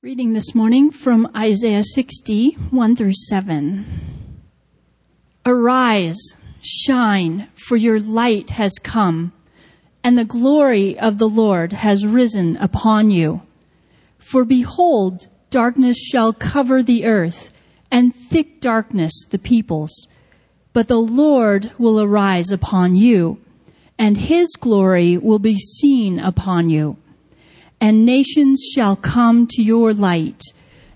Reading this morning from Isaiah 60, 1 through 7. Arise, shine, for your light has come, and the glory of the Lord has risen upon you. For behold, darkness shall cover the earth, and thick darkness the peoples. But the Lord will arise upon you, and his glory will be seen upon you and nations shall come to your light,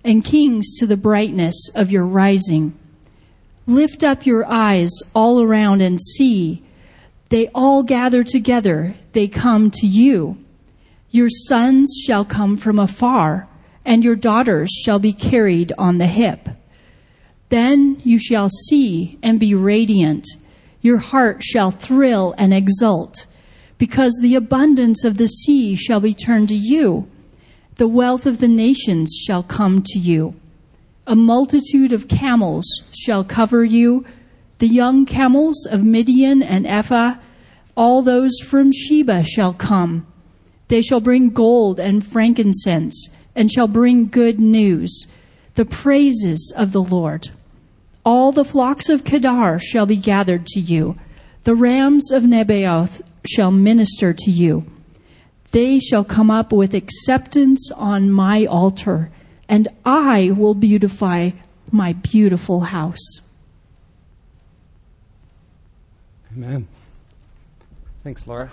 and kings to the brightness of your rising. Lift up your eyes all around and see. They all gather together, they come to you. Your sons shall come from afar, and your daughters shall be carried on the hip. Then you shall see and be radiant. Your heart shall thrill and exult because the abundance of the sea shall be turned to you. The wealth of the nations shall come to you. A multitude of camels shall cover you, the young camels of Midian and Ephah, all those from Sheba shall come. They shall bring gold and frankincense, and shall bring good news, the praises of the Lord. All the flocks of Kedar shall be gathered to you. The rams of Nebaioth shall minister to you. They shall come up with acceptance on my altar, and I will beautify my beautiful house. Amen. Thanks, Laura.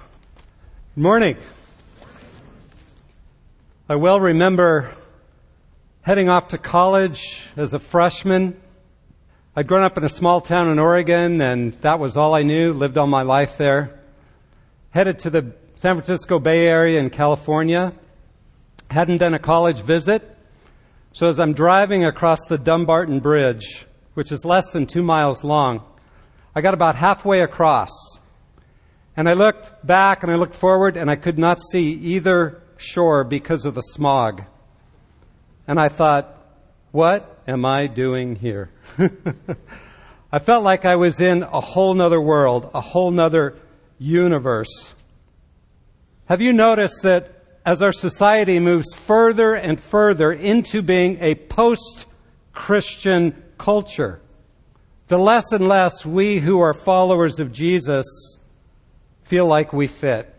Good morning. I well remember heading off to college as a freshman. I'd grown up in a small town in Oregon, and that was all I knew, lived all my life there headed to the San Francisco Bay Area in California. Hadn't done a college visit. So as I'm driving across the Dumbarton Bridge, which is less than two miles long, I got about halfway across. And I looked back and I looked forward and I could not see either shore because of the smog. And I thought, what am I doing here? I felt like I was in a whole nother world, a whole nother universe. Have you noticed that as our society moves further and further into being a post Christian culture, the less and less we who are followers of Jesus feel like we fit.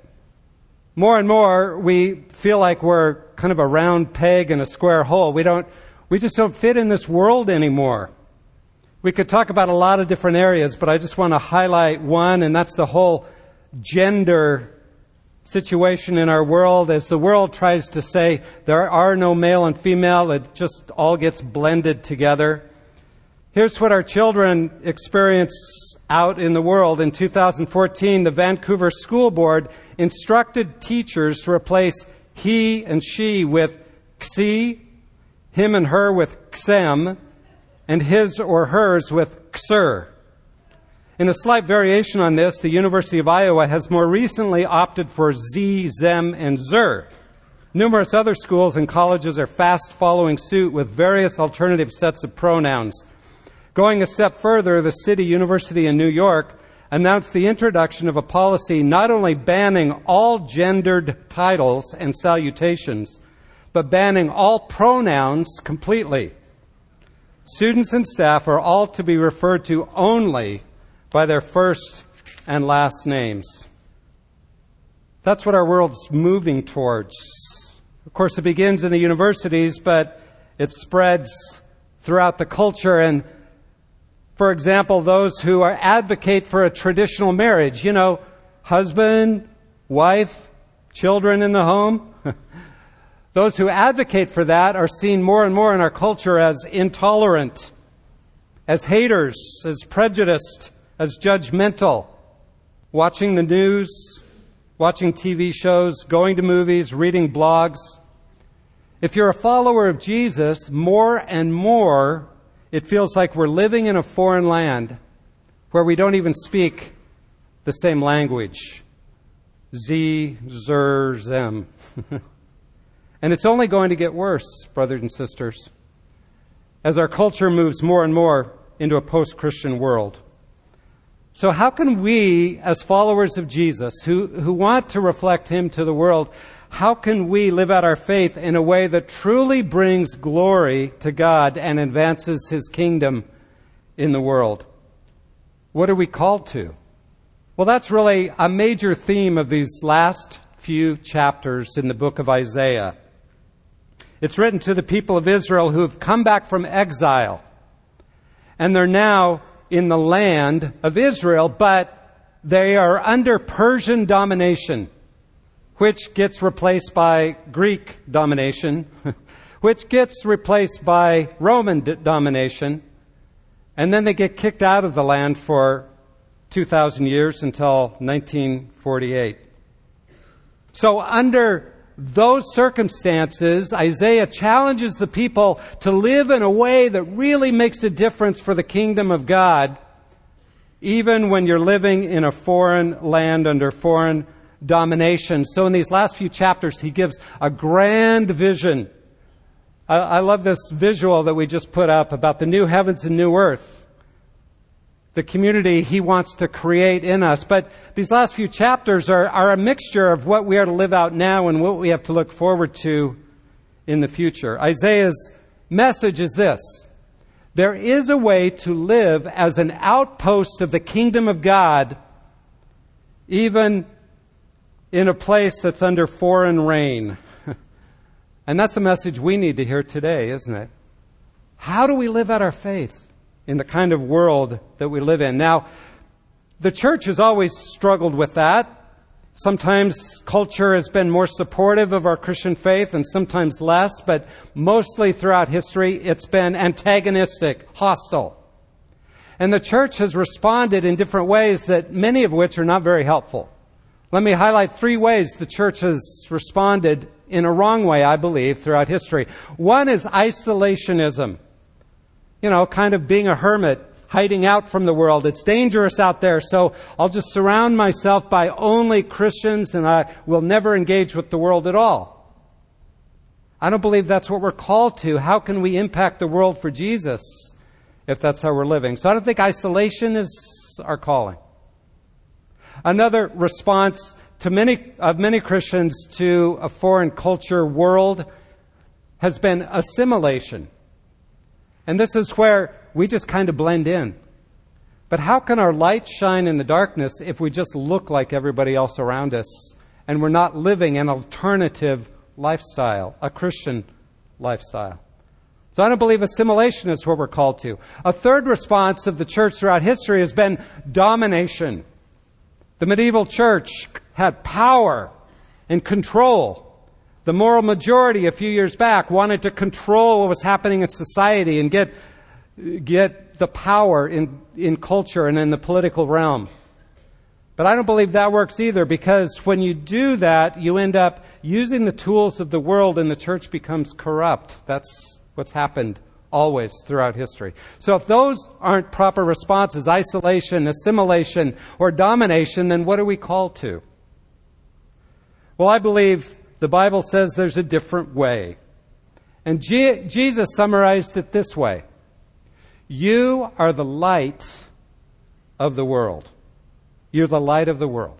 More and more, we feel like we're kind of a round peg in a square hole. We don't, we just don't fit in this world anymore. We could talk about a lot of different areas, but I just want to highlight one, and that's the whole gender situation in our world as the world tries to say there are no male and female, it just all gets blended together. Here's what our children experience out in the world. In 2014, the Vancouver School Board instructed teachers to replace he and she with xi, him and her with xem, and his or hers with xer. In a slight variation on this, the University of Iowa has more recently opted for Z, Zem, and Zer. Numerous other schools and colleges are fast following suit with various alternative sets of pronouns. Going a step further, the City University in New York announced the introduction of a policy not only banning all gendered titles and salutations, but banning all pronouns completely. Students and staff are all to be referred to only by their first and last names. That's what our world's moving towards. Of course, it begins in the universities, but it spreads throughout the culture. And for example, those who are advocate for a traditional marriage, you know, husband, wife, children in the home. those who advocate for that are seen more and more in our culture as intolerant, as haters, as prejudiced, as judgmental. Watching the news, watching TV shows, going to movies, reading blogs. If you're a follower of Jesus, more and more it feels like we're living in a foreign land where we don't even speak the same language. Z, Zer, Zem. and it's only going to get worse, brothers and sisters, as our culture moves more and more into a post Christian world. So how can we, as followers of Jesus, who, who want to reflect Him to the world, how can we live out our faith in a way that truly brings glory to God and advances His kingdom in the world? What are we called to? Well, that's really a major theme of these last few chapters in the book of Isaiah. It's written to the people of Israel who have come back from exile. And they're now in the land of Israel, but they are under Persian domination, which gets replaced by Greek domination, which gets replaced by Roman domination, and then they get kicked out of the land for 2,000 years until 1948. So under those circumstances, Isaiah challenges the people to live in a way that really makes a difference for the kingdom of God, even when you're living in a foreign land under foreign domination. So in these last few chapters, he gives a grand vision. I, I love this visual that we just put up about the new heavens and new earth the community he wants to create in us. But these last few chapters are, are a mixture of what we are to live out now and what we have to look forward to in the future. Isaiah's message is this. There is a way to live as an outpost of the kingdom of God, even in a place that's under foreign reign. and that's a message we need to hear today, isn't it? How do we live out our faith? In the kind of world that we live in. Now, the church has always struggled with that. Sometimes culture has been more supportive of our Christian faith and sometimes less, but mostly throughout history it's been antagonistic, hostile. And the church has responded in different ways that many of which are not very helpful. Let me highlight three ways the church has responded in a wrong way, I believe, throughout history. One is isolationism you know, kind of being a hermit, hiding out from the world. It's dangerous out there, so I'll just surround myself by only Christians and I will never engage with the world at all. I don't believe that's what we're called to. How can we impact the world for Jesus if that's how we're living? So I don't think isolation is our calling. Another response to many, of many Christians to a foreign culture world has been assimilation. And this is where we just kind of blend in. But how can our light shine in the darkness if we just look like everybody else around us and we're not living an alternative lifestyle, a Christian lifestyle? So I don't believe assimilation is what we're called to. A third response of the church throughout history has been domination. The medieval church had power and control. The moral majority a few years back wanted to control what was happening in society and get, get the power in, in culture and in the political realm. But I don't believe that works either because when you do that, you end up using the tools of the world and the church becomes corrupt. That's what's happened always throughout history. So if those aren't proper responses, isolation, assimilation, or domination, then what are we called to? Well, I believe the Bible says there's a different way. And Je- Jesus summarized it this way You are the light of the world. You're the light of the world.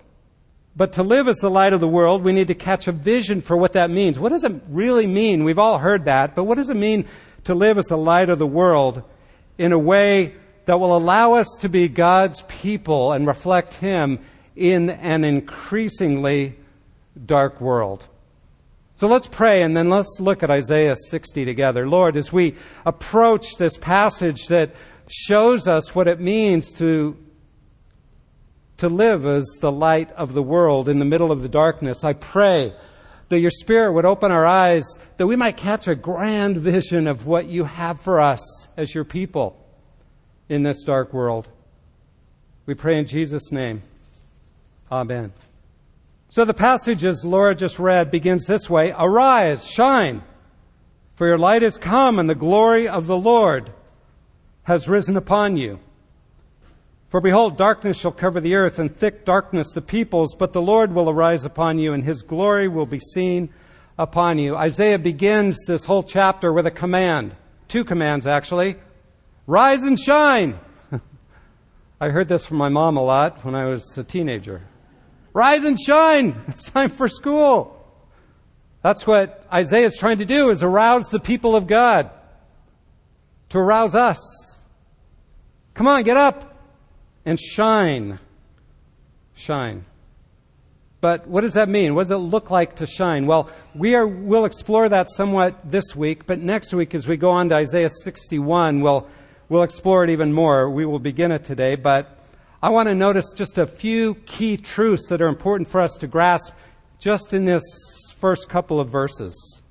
But to live as the light of the world, we need to catch a vision for what that means. What does it really mean? We've all heard that, but what does it mean to live as the light of the world in a way that will allow us to be God's people and reflect Him in an increasingly dark world? So let's pray and then let's look at Isaiah 60 together. Lord, as we approach this passage that shows us what it means to, to live as the light of the world in the middle of the darkness, I pray that your Spirit would open our eyes that we might catch a grand vision of what you have for us as your people in this dark world. We pray in Jesus' name. Amen. So the passage, as Laura just read, begins this way Arise, shine, for your light is come, and the glory of the Lord has risen upon you. For behold, darkness shall cover the earth, and thick darkness the peoples, but the Lord will arise upon you, and his glory will be seen upon you. Isaiah begins this whole chapter with a command. Two commands, actually. Rise and shine. I heard this from my mom a lot when I was a teenager. Rise and shine! It's time for school. That's what Isaiah is trying to do is arouse the people of God. To arouse us. Come on, get up and shine. Shine. But what does that mean? What does it look like to shine? Well, we are, we'll explore that somewhat this week, but next week as we go on to Isaiah 61, we'll, we'll explore it even more. We will begin it today, but I want to notice just a few key truths that are important for us to grasp just in this first couple of verses.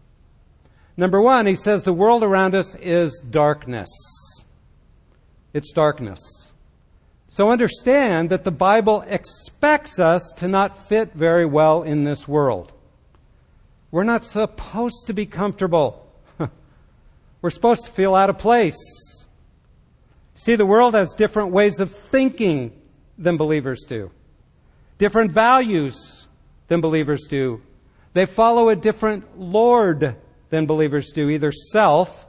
Number one, he says the world around us is darkness. It's darkness. So understand that the Bible expects us to not fit very well in this world. We're not supposed to be comfortable. We're supposed to feel out of place. See, the world has different ways of thinking than believers do, different values than believers do. They follow a different Lord than believers do, either self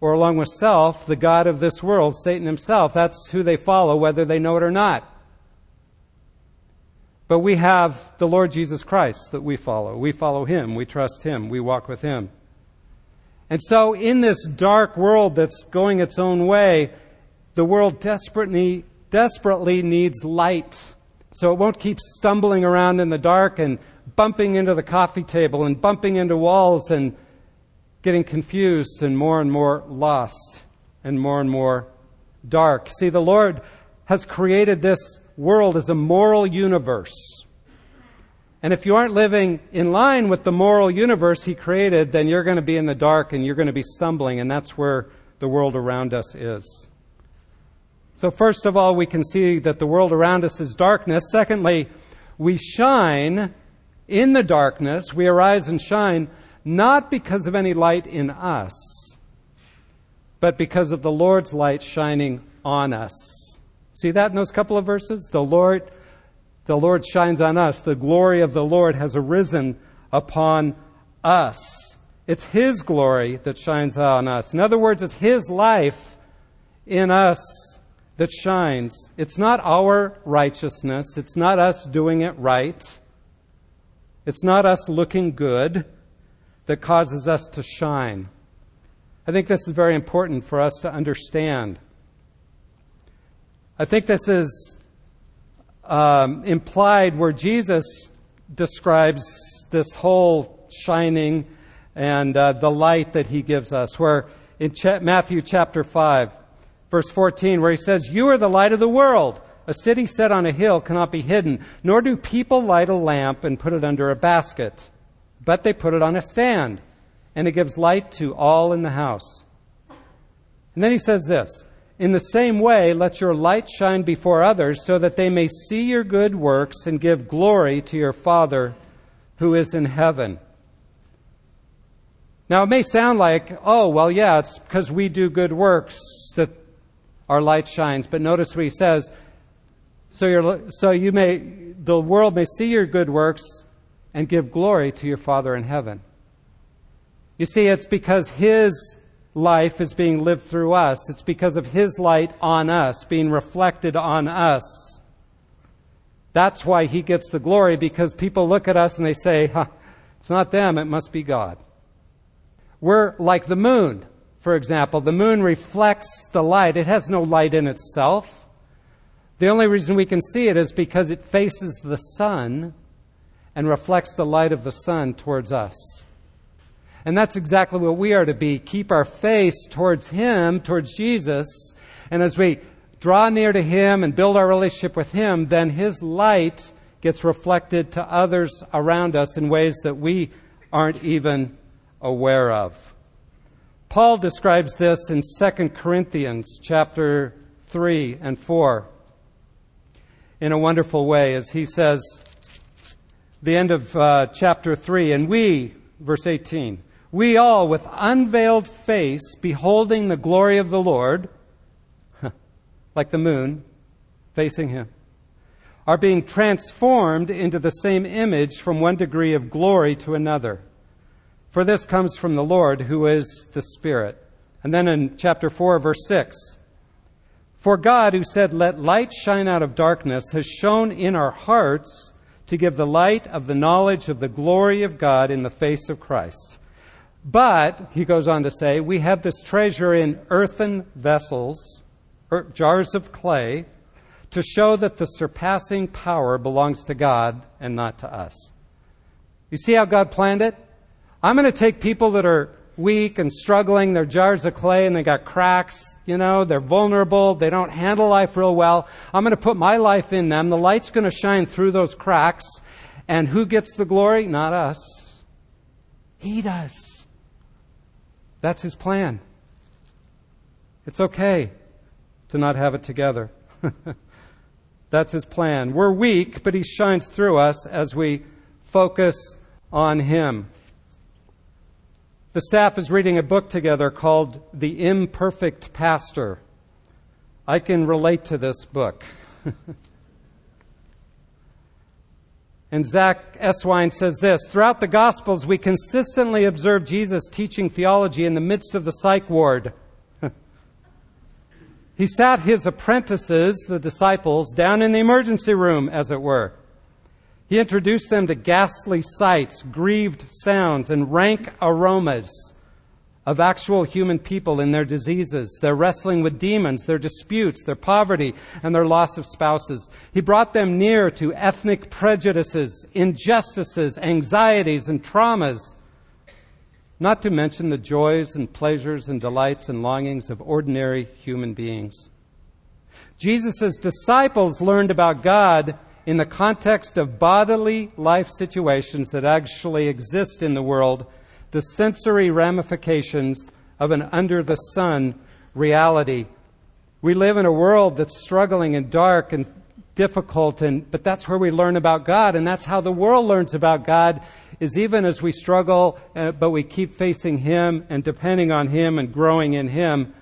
or along with self, the God of this world, Satan himself. That's who they follow, whether they know it or not. But we have the Lord Jesus Christ that we follow. We follow him. We trust him. We walk with him. And so, in this dark world that's going its own way, the world desperately, desperately needs light. So it won't keep stumbling around in the dark and bumping into the coffee table and bumping into walls and getting confused and more and more lost and more and more dark. See, the Lord has created this world as a moral universe. And if you aren't living in line with the moral universe He created, then you're going to be in the dark and you're going to be stumbling, and that's where the world around us is. So, first of all, we can see that the world around us is darkness. Secondly, we shine in the darkness. We arise and shine not because of any light in us, but because of the Lord's light shining on us. See that in those couple of verses? The Lord, the Lord shines on us. The glory of the Lord has arisen upon us. It's His glory that shines on us. In other words, it's His life in us that shines. It's not our righteousness. It's not us doing it right. It's not us looking good that causes us to shine. I think this is very important for us to understand. I think this is um, implied where Jesus describes this whole shining and uh, the light that he gives us, where in Ch- Matthew chapter 5, verse 14, where he says, You are the light of the world. A city set on a hill cannot be hidden, nor do people light a lamp and put it under a basket but they put it on a stand, and it gives light to all in the house. And then he says this In the same way, let your light shine before others, so that they may see your good works and give glory to your Father who is in heaven. Now, it may sound like, oh, well, yeah, it's because we do good works that our light shines. But notice what he says. So, so you may, the world may see your good works and give glory to your Father in heaven. You see, it's because His life is being lived through us. It's because of His light on us, being reflected on us. That's why He gets the glory, because people look at us and they say, huh, it's not them, it must be God. We're like the moon, for example. The moon reflects the light, it has no light in itself. The only reason we can see it is because it faces the sun and reflects the light of the sun towards us. And that's exactly what we are to be. Keep our face towards Him, towards Jesus. And as we draw near to Him and build our relationship with Him, then His light gets reflected to others around us in ways that we aren't even aware of. Paul describes this in 2 Corinthians chapter 3 and 4 in a wonderful way as he says, the end of uh, chapter 3. And we, verse 18, we all with unveiled face, beholding the glory of the Lord, like the moon, facing him, are being transformed into the same image from one degree of glory to another. For this comes from the Lord, who is the Spirit. And then in chapter 4, verse 6, For God, who said, Let light shine out of darkness, has shone in our hearts to give the light of the knowledge of the glory of God in the face of Christ. But, he goes on to say, we have this treasure in earthen vessels, er, jars of clay, to show that the surpassing power belongs to God and not to us. You see how God planned it? I'm going to take people that are weak and struggling, they're jars of clay and they got cracks, you know, they're vulnerable, they don't handle life real well. I'm going to put my life in them. The light's going to shine through those cracks. And who gets the glory? Not us. He does. That's his plan. It's okay to not have it together. That's his plan. We're weak, but he shines through us as we focus on him. The staff is reading a book together called The Imperfect Pastor. I can relate to this book. and Zach Eswine says this Throughout the Gospels, we consistently observe Jesus teaching theology in the midst of the psych ward. he sat his apprentices, the disciples, down in the emergency room, as it were. He introduced them to ghastly sights, grieved sounds, and rank aromas of actual human people in their diseases, their wrestling with demons, their disputes, their poverty, and their loss of spouses. He brought them near to ethnic prejudices, injustices, anxieties, and traumas, not to mention the joys and pleasures and delights and longings of ordinary human beings. Jesus' disciples learned about God in the context of bodily life situations that actually exist in the world, the sensory ramifications of an under the sun reality. We live in a world that's struggling and dark and difficult and but that's where we learn about God and that's how the world learns about God is even as we struggle uh, but we keep facing him and depending on him and growing in him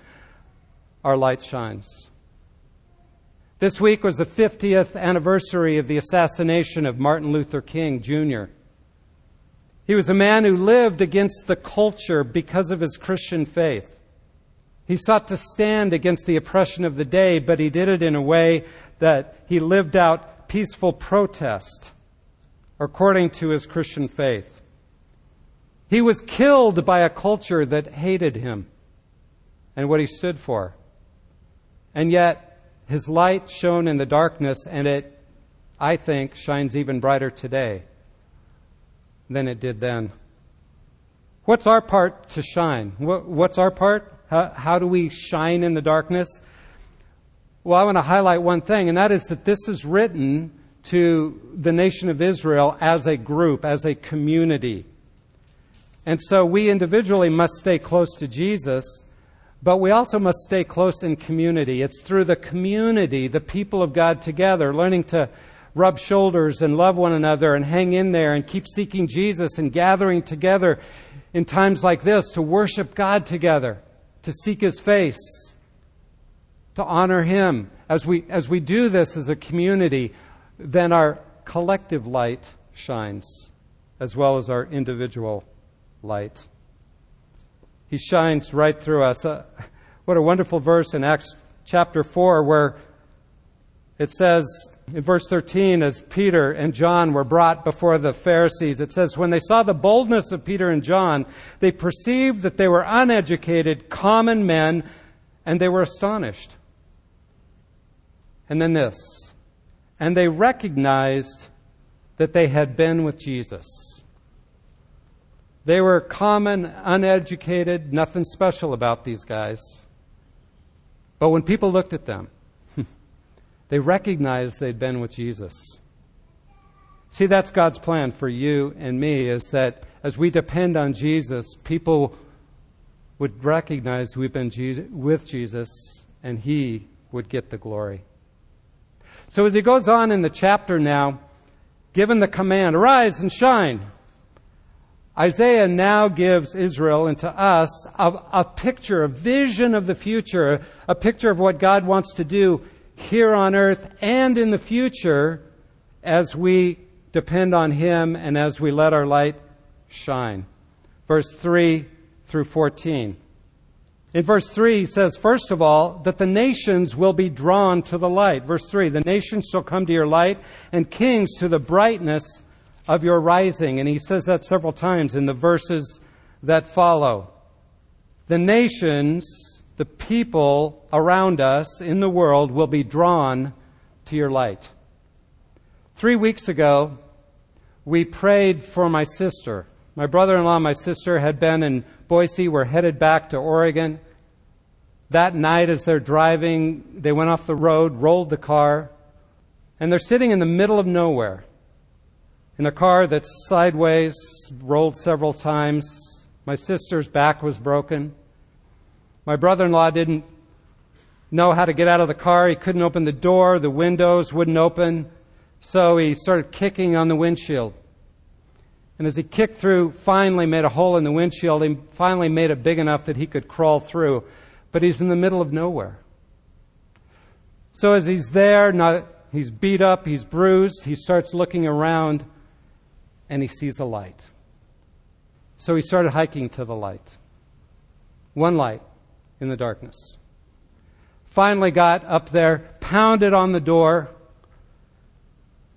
our light shines. This week was the 50th anniversary of the assassination of Martin Luther King Jr. He was a man who lived against the culture because of his Christian faith. He sought to stand against the oppression of the day, but he did it in a way that he lived out peaceful protest according to his Christian faith. He was killed by a culture that hated him and what he stood for. And yet, his light shone in the darkness, and it, I think, shines even brighter today than it did then. What's our part to shine? What's our part? How, how do we shine in the darkness? Well, I want to highlight one thing, and that is that this is written to the nation of Israel as a group, as a community. And so we individually must stay close to Jesus but we also must stay close in community. It's through the community, the people of God together, learning to rub shoulders and love one another and hang in there and keep seeking Jesus and gathering together in times like this to worship God together, to seek His face, to honor Him. As we, as we do this as a community, then our collective light shines as well as our individual light. He shines right through us. Uh, what a wonderful verse in Acts chapter 4 where it says in verse 13, as Peter and John were brought before the Pharisees, it says, When they saw the boldness of Peter and John, they perceived that they were uneducated, common men, and they were astonished. And then this, and they recognized that they had been with Jesus. They were common, uneducated, nothing special about these guys. But when people looked at them, they recognized they'd been with Jesus. See, that's God's plan for you and me is that as we depend on Jesus, people would recognize we've been with Jesus and He would get the glory. So as he goes on in the chapter now, given the command, arise and shine, Isaiah now gives Israel and to us a, a, picture, a vision of the future, a picture of what God wants to do here on earth and in the future as we depend on Him and as we let our light shine. Verse 3 through 14. In verse 3, he says, first of all, that the nations will be drawn to the light. Verse 3, the nations shall come to your light, and kings to the brightness of your rising. And he says that several times in the verses that follow. The nations, the people around us in the world, will be drawn to your light. Three weeks ago, we prayed for my sister. My brother in law and my sister had been in Boise, were headed back to Oregon. That night, as they're driving, they went off the road, rolled the car, and they're sitting in the middle of nowhere in a car that's sideways, rolled several times. My sister's back was broken. My brother in law didn't know how to get out of the car. He couldn't open the door, the windows wouldn't open. So he started kicking on the windshield. And as he kicked through, finally made a hole in the windshield, he finally made it big enough that he could crawl through. But he's in the middle of nowhere. So as he's there, not, he's beat up, he's bruised, he starts looking around, and he sees a light. So he started hiking to the light. One light in the darkness. Finally got up there, pounded on the door,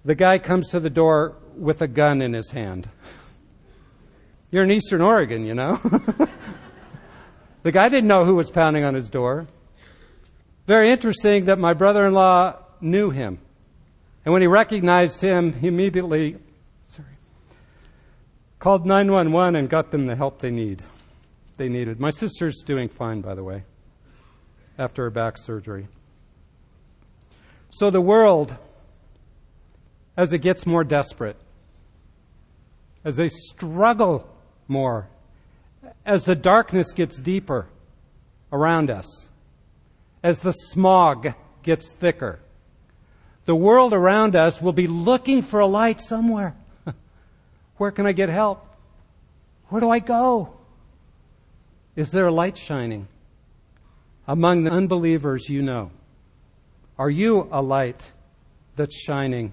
the guy comes to the door with a gun in his hand. You're in Eastern Oregon, you know. the guy didn't know who was pounding on his door. Very interesting that my brother in law knew him. And when he recognized him, he immediately called 911 and got them the help they need. They needed. My sister's doing fine, by the way, after her back surgery. So the world as it gets more desperate, as they struggle more, as the darkness gets deeper around us, as the smog gets thicker. The world around us will be looking for a light somewhere. Where can I get help? Where do I go? Is there a light shining among the unbelievers you know? Are you a light that's shining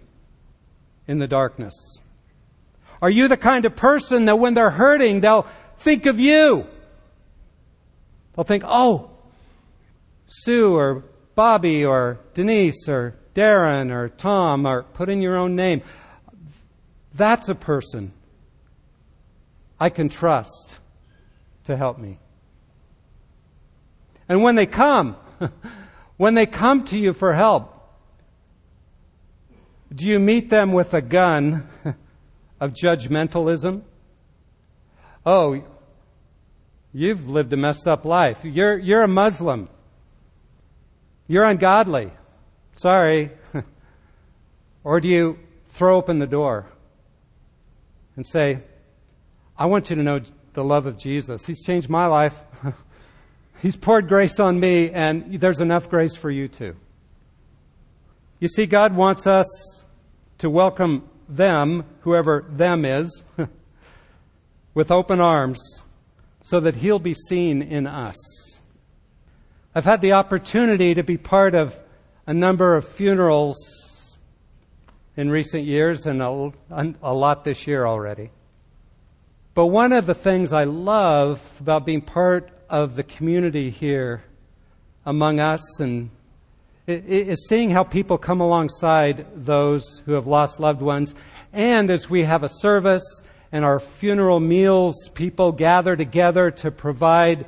in the darkness? Are you the kind of person that when they're hurting, they'll think of you? They'll think, oh, Sue or Bobby or Denise or Darren or Tom or put in your own name. That's a person I can trust to help me. And when they come, when they come to you for help, do you meet them with a gun of judgmentalism? Oh, you've lived a messed up life. You're, you're a Muslim. You're ungodly. Sorry. or do you throw open the door and say, I want you to know the love of Jesus. He's changed my life. He's poured grace on me, and there's enough grace for you too. You see, God wants us to welcome them, whoever them is, with open arms so that He'll be seen in us. I've had the opportunity to be part of a number of funerals in recent years and a, a lot this year already. But one of the things I love about being part of the community here among us and is seeing how people come alongside those who have lost loved ones. And as we have a service and our funeral meals, people gather together to provide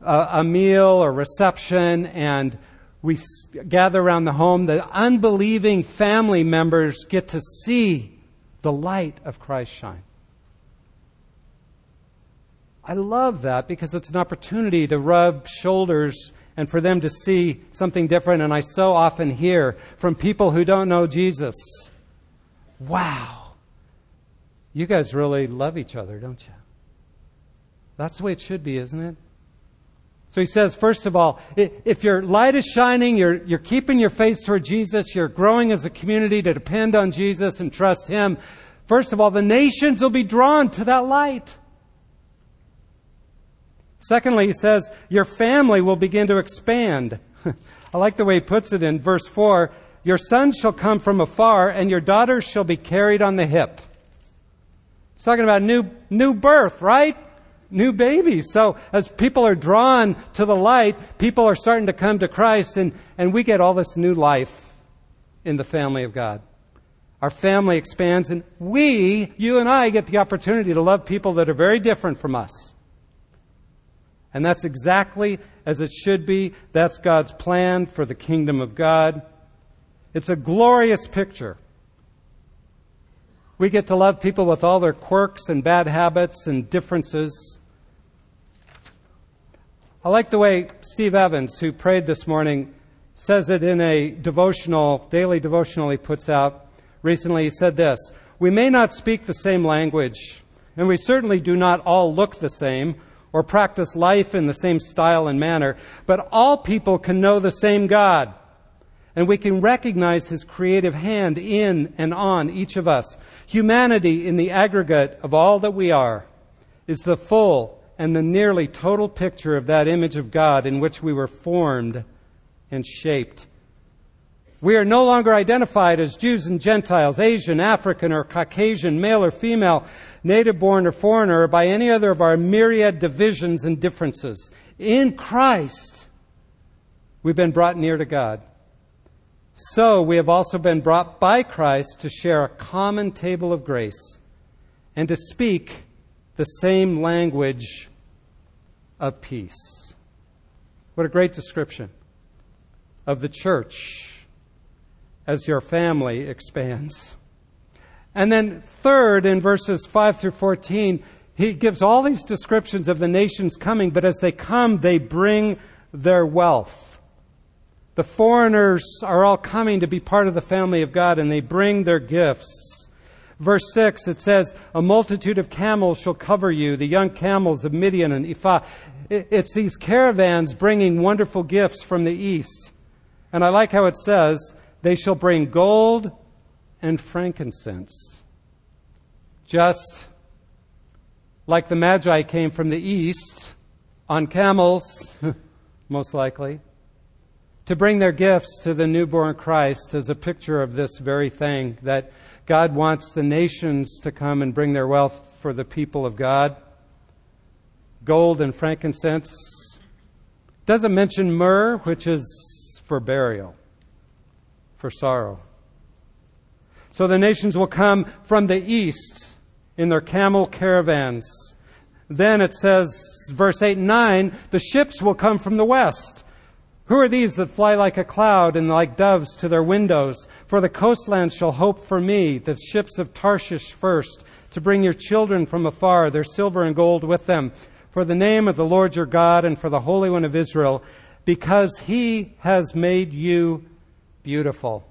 a, a meal or reception and we gather around the home. The unbelieving family members get to see the light of Christ shine. I love that because it's an opportunity to rub shoulders and for them to see something different. And I so often hear from people who don't know Jesus, wow, you guys really love each other, don't you? That's the way it should be, isn't it? So he says, first of all, if your light is shining, you're, you're keeping your face toward Jesus, you're growing as a community to depend on Jesus and trust Him. First of all, the nations will be drawn to that light. Secondly, he says, your family will begin to expand. I like the way he puts it in verse 4 Your sons shall come from afar, and your daughters shall be carried on the hip. It's talking about new, new birth, right? New babies. So as people are drawn to the light, people are starting to come to Christ and, and we get all this new life in the family of God. Our family expands and we, you and I, get the opportunity to love people that are very different from us. And that's exactly as it should be. That's God's plan for the kingdom of God. It's a glorious picture. We get to love people with all their quirks and bad habits and differences. I like the way Steve Evans, who prayed this morning, says it in a devotional, daily devotional he puts out recently. He said this We may not speak the same language, and we certainly do not all look the same or practice life in the same style and manner, but all people can know the same God. And we can recognize His creative hand in and on each of us. Humanity, in the aggregate of all that we are, is the full and the nearly total picture of that image of God in which we were formed and shaped. We are no longer identified as Jews and Gentiles, Asian, African, or Caucasian, male or female, native born or foreigner, or by any other of our myriad divisions and differences. In Christ, we've been brought near to God. So we have also been brought by Christ to share a common table of grace and to speak the same language of peace. What a great description of the church as your family expands. And then, third, in verses 5 through 14, he gives all these descriptions of the nations coming, but as they come, they bring their wealth. The foreigners are all coming to be part of the family of God, and they bring their gifts. Verse 6, it says, A multitude of camels shall cover you, the young camels of Midian and Ephah. It's these caravans bringing wonderful gifts from the east. And I like how it says, they shall bring gold and frankincense. Just like the Magi came from the east on camels, most likely, to bring their gifts to the newborn Christ as a picture of this very thing that God wants the nations to come and bring their wealth for the people of God. Gold and frankincense. Doesn't mention myrrh, which is for burial, for sorrow. So the nations will come from the east in their camel caravans. Then it says, verse 8 and 9, the ships will come from the west. Who are these that fly like a cloud and like doves to their windows? For the coastlands shall hope for me, the ships of Tarshish first, to bring your children from afar, their silver and gold with them, for the name of the Lord your God and for the Holy One of Israel, because he has made you beautiful.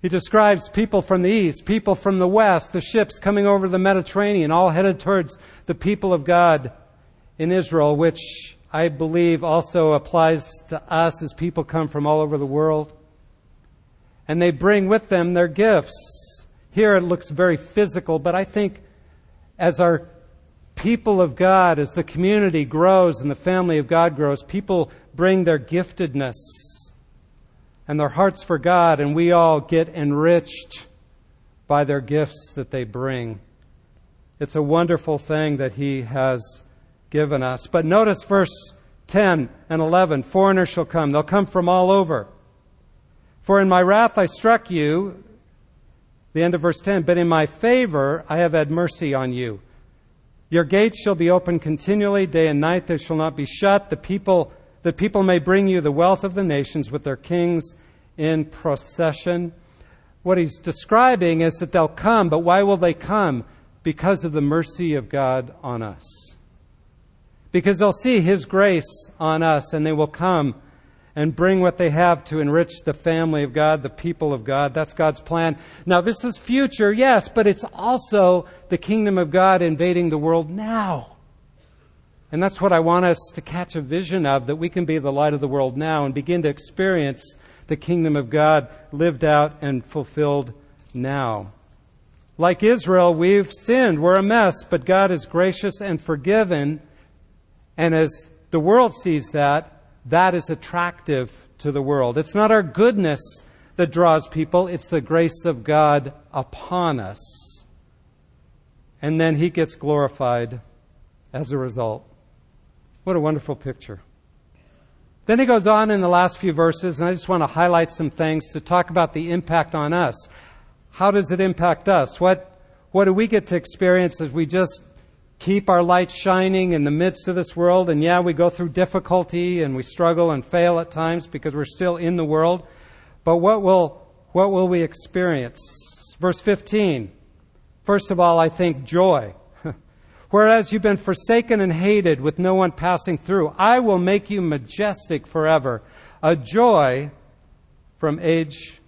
He describes people from the east, people from the west, the ships coming over the Mediterranean, all headed towards the people of God in Israel, which I believe also applies to us as people come from all over the world. And they bring with them their gifts. Here it looks very physical, but I think as our people of God, as the community grows and the family of God grows, people bring their giftedness and their hearts for God, and we all get enriched by their gifts that they bring. It's a wonderful thing that He has given us. But notice verse 10 and 11 foreigners shall come. They'll come from all over. For in my wrath I struck you, the end of verse 10, but in my favor I have had mercy on you. Your gates shall be open continually, day and night they shall not be shut. The people that people may bring you the wealth of the nations with their kings in procession. What he's describing is that they'll come, but why will they come? Because of the mercy of God on us. Because they'll see his grace on us and they will come and bring what they have to enrich the family of God, the people of God. That's God's plan. Now, this is future, yes, but it's also the kingdom of God invading the world now. And that's what I want us to catch a vision of, that we can be the light of the world now and begin to experience the kingdom of God lived out and fulfilled now. Like Israel, we've sinned. We're a mess, but God is gracious and forgiven. And as the world sees that, that is attractive to the world. It's not our goodness that draws people, it's the grace of God upon us. And then He gets glorified as a result. What a wonderful picture. Then he goes on in the last few verses, and I just want to highlight some things to talk about the impact on us. How does it impact us? What, what do we get to experience as we just keep our light shining in the midst of this world? And yeah, we go through difficulty and we struggle and fail at times because we're still in the world. But what will, what will we experience? Verse 15. First of all, I think joy. Whereas you've been forsaken and hated with no one passing through, I will make you majestic forever, a joy from age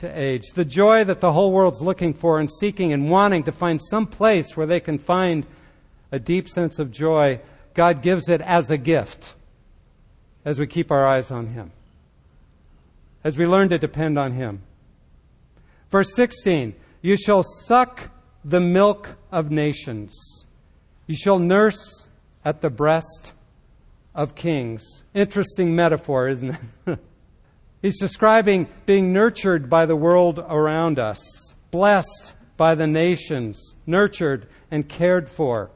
to age. The joy that the whole world's looking for and seeking and wanting to find some place where they can find a deep sense of joy, God gives it as a gift as we keep our eyes on Him, as we learn to depend on Him. Verse 16, you shall suck the milk of nations. You shall nurse at the breast of kings. Interesting metaphor, isn't it? He's describing being nurtured by the world around us, blessed by the nations, nurtured and cared for.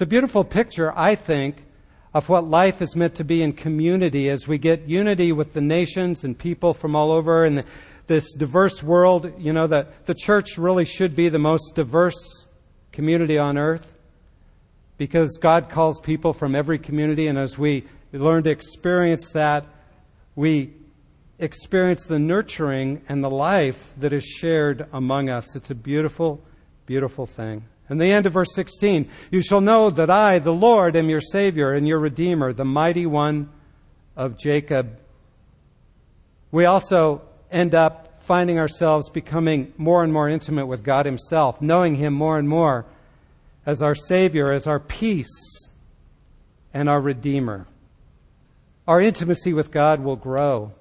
It's a beautiful picture, I think, of what life is meant to be in community as we get unity with the nations and people from all over and this diverse world. You know, the, the church really should be the most diverse community on earth because God calls people from every community, and as we learn to experience that, we experience the nurturing and the life that is shared among us. It's a beautiful, beautiful thing. And the end of verse 16 You shall know that I, the Lord, am your Savior and your Redeemer, the mighty one of Jacob. We also end up finding ourselves becoming more and more intimate with God Himself, knowing Him more and more as our Savior, as our peace, and our Redeemer. Our intimacy with God will grow,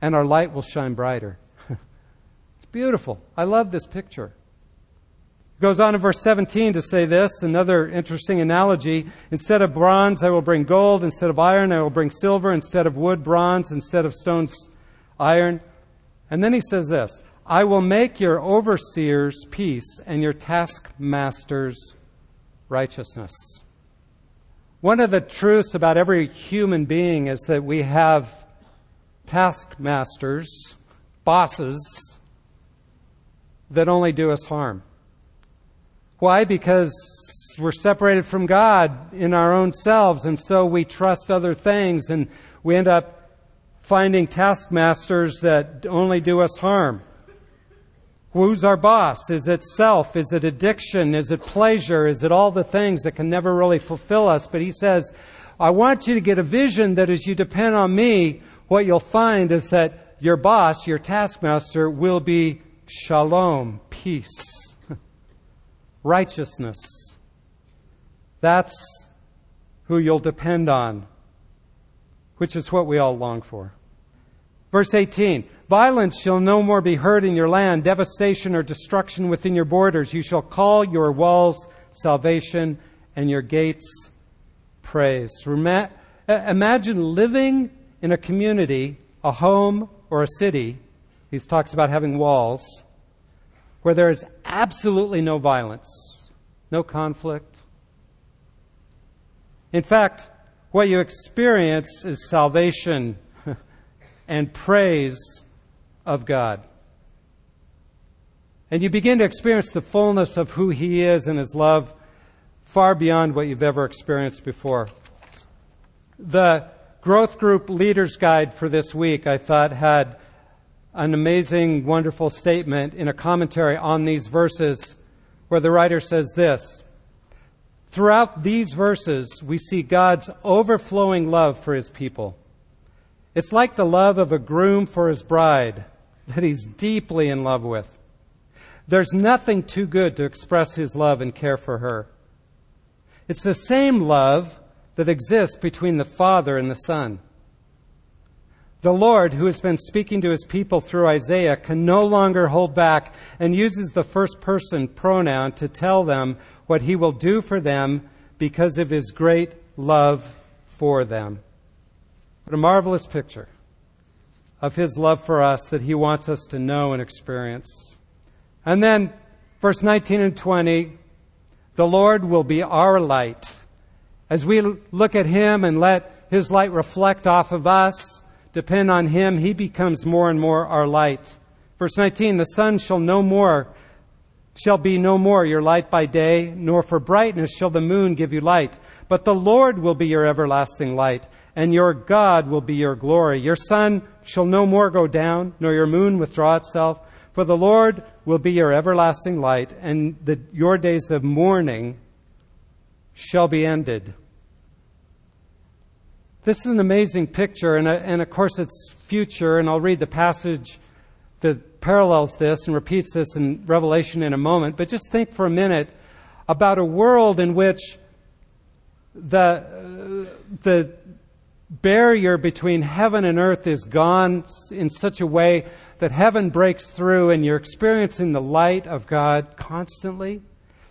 and our light will shine brighter. it's beautiful. I love this picture. Goes on in verse 17 to say this, another interesting analogy. Instead of bronze, I will bring gold. Instead of iron, I will bring silver. Instead of wood, bronze. Instead of stones, iron. And then he says this I will make your overseers peace and your taskmasters righteousness. One of the truths about every human being is that we have taskmasters, bosses, that only do us harm. Why? Because we're separated from God in our own selves, and so we trust other things, and we end up finding taskmasters that only do us harm. Who's our boss? Is it self? Is it addiction? Is it pleasure? Is it all the things that can never really fulfill us? But he says, I want you to get a vision that as you depend on me, what you'll find is that your boss, your taskmaster, will be shalom, peace, righteousness. That's who you'll depend on, which is what we all long for. Verse 18 Violence shall no more be heard in your land, devastation or destruction within your borders. You shall call your walls salvation and your gates praise. Uh, imagine living in a community, a home, or a city. He talks about having walls where there is absolutely no violence, no conflict. In fact, what you experience is salvation and praise of God. And you begin to experience the fullness of who He is and His love far beyond what you've ever experienced before. The growth group leaders guide for this week, I thought, had an amazing, wonderful statement in a commentary on these verses where the writer says this Throughout these verses, we see God's overflowing love for His people. It's like the love of a groom for his bride that he's deeply in love with. There's nothing too good to express his love and care for her. It's the same love that exists between the Father and the Son. The Lord, who has been speaking to his people through Isaiah, can no longer hold back and uses the first person pronoun to tell them what he will do for them because of his great love for them. What a marvelous picture of his love for us that he wants us to know and experience. And then, verse 19 and 20 the Lord will be our light, As we look at Him and let His light reflect off of us, depend on Him, He becomes more and more our light. Verse 19, the sun shall no more, shall be no more your light by day, nor for brightness shall the moon give you light. But the Lord will be your everlasting light, and your God will be your glory. Your sun shall no more go down, nor your moon withdraw itself, for the Lord will be your everlasting light, and the, your days of mourning shall be ended. This is an amazing picture, and, uh, and of course it's future, and I'll read the passage that parallels this and repeats this in Revelation in a moment. But just think for a minute about a world in which the, the barrier between heaven and earth is gone in such a way that heaven breaks through and you're experiencing the light of God constantly.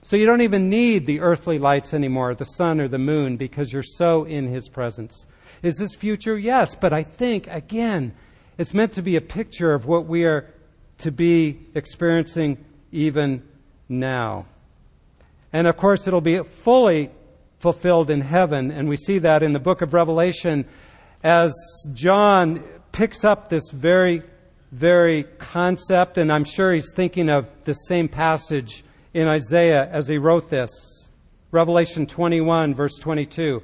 So you don't even need the earthly lights anymore, the sun or the moon, because you're so in His presence. Is this future? Yes, but I think, again, it's meant to be a picture of what we are to be experiencing even now. And of course, it'll be fully fulfilled in heaven. And we see that in the book of Revelation as John picks up this very, very concept. And I'm sure he's thinking of the same passage in Isaiah as he wrote this. Revelation 21, verse 22.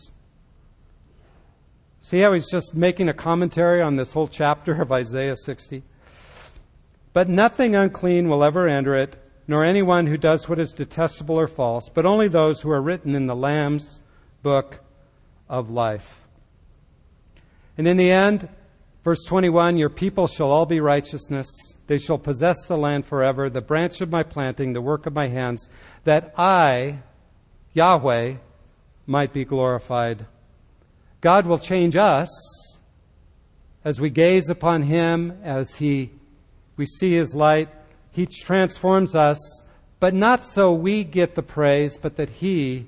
See how he's just making a commentary on this whole chapter of Isaiah 60? But nothing unclean will ever enter it, nor anyone who does what is detestable or false, but only those who are written in the Lamb's book of life. And in the end, verse 21 Your people shall all be righteousness. They shall possess the land forever, the branch of my planting, the work of my hands, that I, Yahweh, might be glorified. God will change us as we gaze upon Him, as He, we see His light. He transforms us, but not so we get the praise, but that He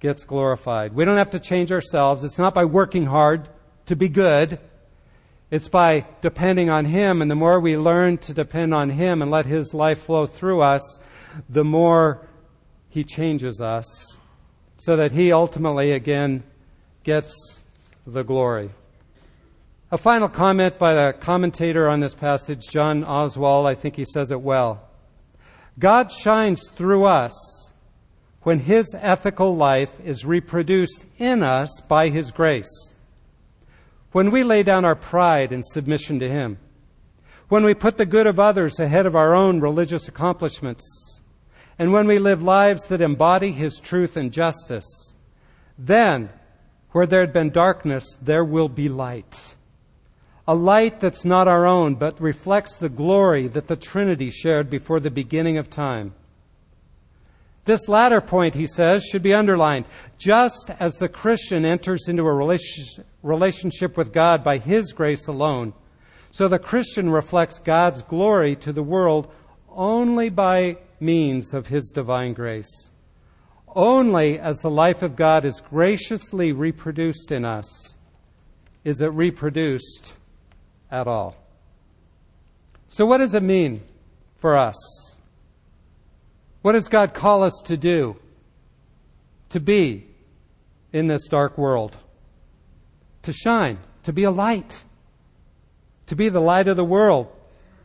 gets glorified. We don't have to change ourselves. It's not by working hard to be good. It's by depending on Him. And the more we learn to depend on Him and let His life flow through us, the more He changes us so that He ultimately, again, gets the glory. A final comment by the commentator on this passage, John Oswalt, I think he says it well. God shines through us when his ethical life is reproduced in us by his grace. When we lay down our pride in submission to him. When we put the good of others ahead of our own religious accomplishments. And when we live lives that embody his truth and justice. Then, where there had been darkness, there will be light. A light that's not our own, but reflects the glory that the Trinity shared before the beginning of time. This latter point, he says, should be underlined. Just as the Christian enters into a relationship with God by his grace alone, so the Christian reflects God's glory to the world only by means of his divine grace. Only as the life of God is graciously reproduced in us is it reproduced at all. So, what does it mean for us? What does God call us to do? To be in this dark world. To shine, to be a light, to be the light of the world,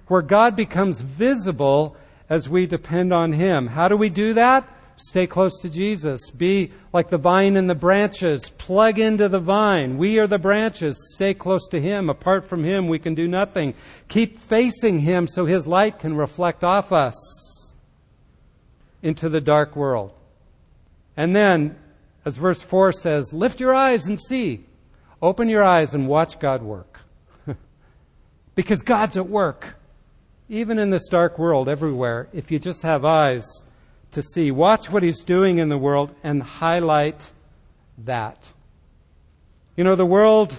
where God becomes visible as we depend on Him. How do we do that? Stay close to Jesus. Be like the vine and the branches. Plug into the vine. We are the branches. Stay close to Him. Apart from Him, we can do nothing. Keep facing Him so His light can reflect off us into the dark world. And then, as verse 4 says, lift your eyes and see. Open your eyes and watch God work. because God's at work. Even in this dark world, everywhere, if you just have eyes to see. Watch what He's doing in the world and highlight that. You know, the world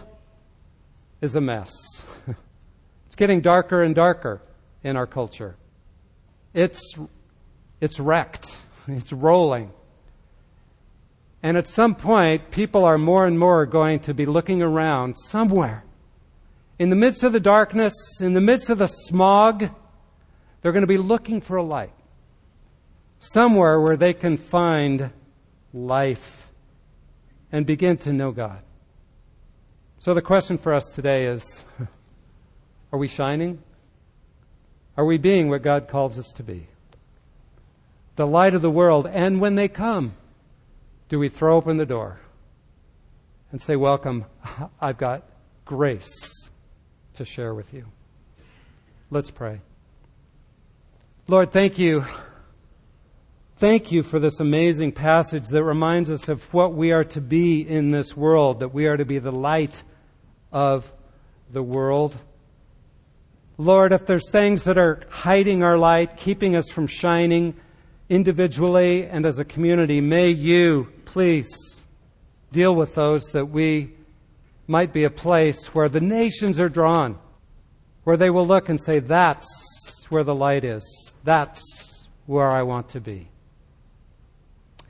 is a mess. it's getting darker and darker in our culture. It's, it's wrecked. It's rolling. And at some point, people are more and more going to be looking around somewhere. In the midst of the darkness, in the midst of the smog, they're going to be looking for a light. Somewhere where they can find life and begin to know God. So the question for us today is are we shining? Are we being what God calls us to be? The light of the world. And when they come, do we throw open the door and say, Welcome, I've got grace to share with you? Let's pray. Lord, thank you. Thank you for this amazing passage that reminds us of what we are to be in this world, that we are to be the light of the world. Lord, if there's things that are hiding our light, keeping us from shining individually and as a community, may you please deal with those that we might be a place where the nations are drawn, where they will look and say, That's where the light is. That's where I want to be.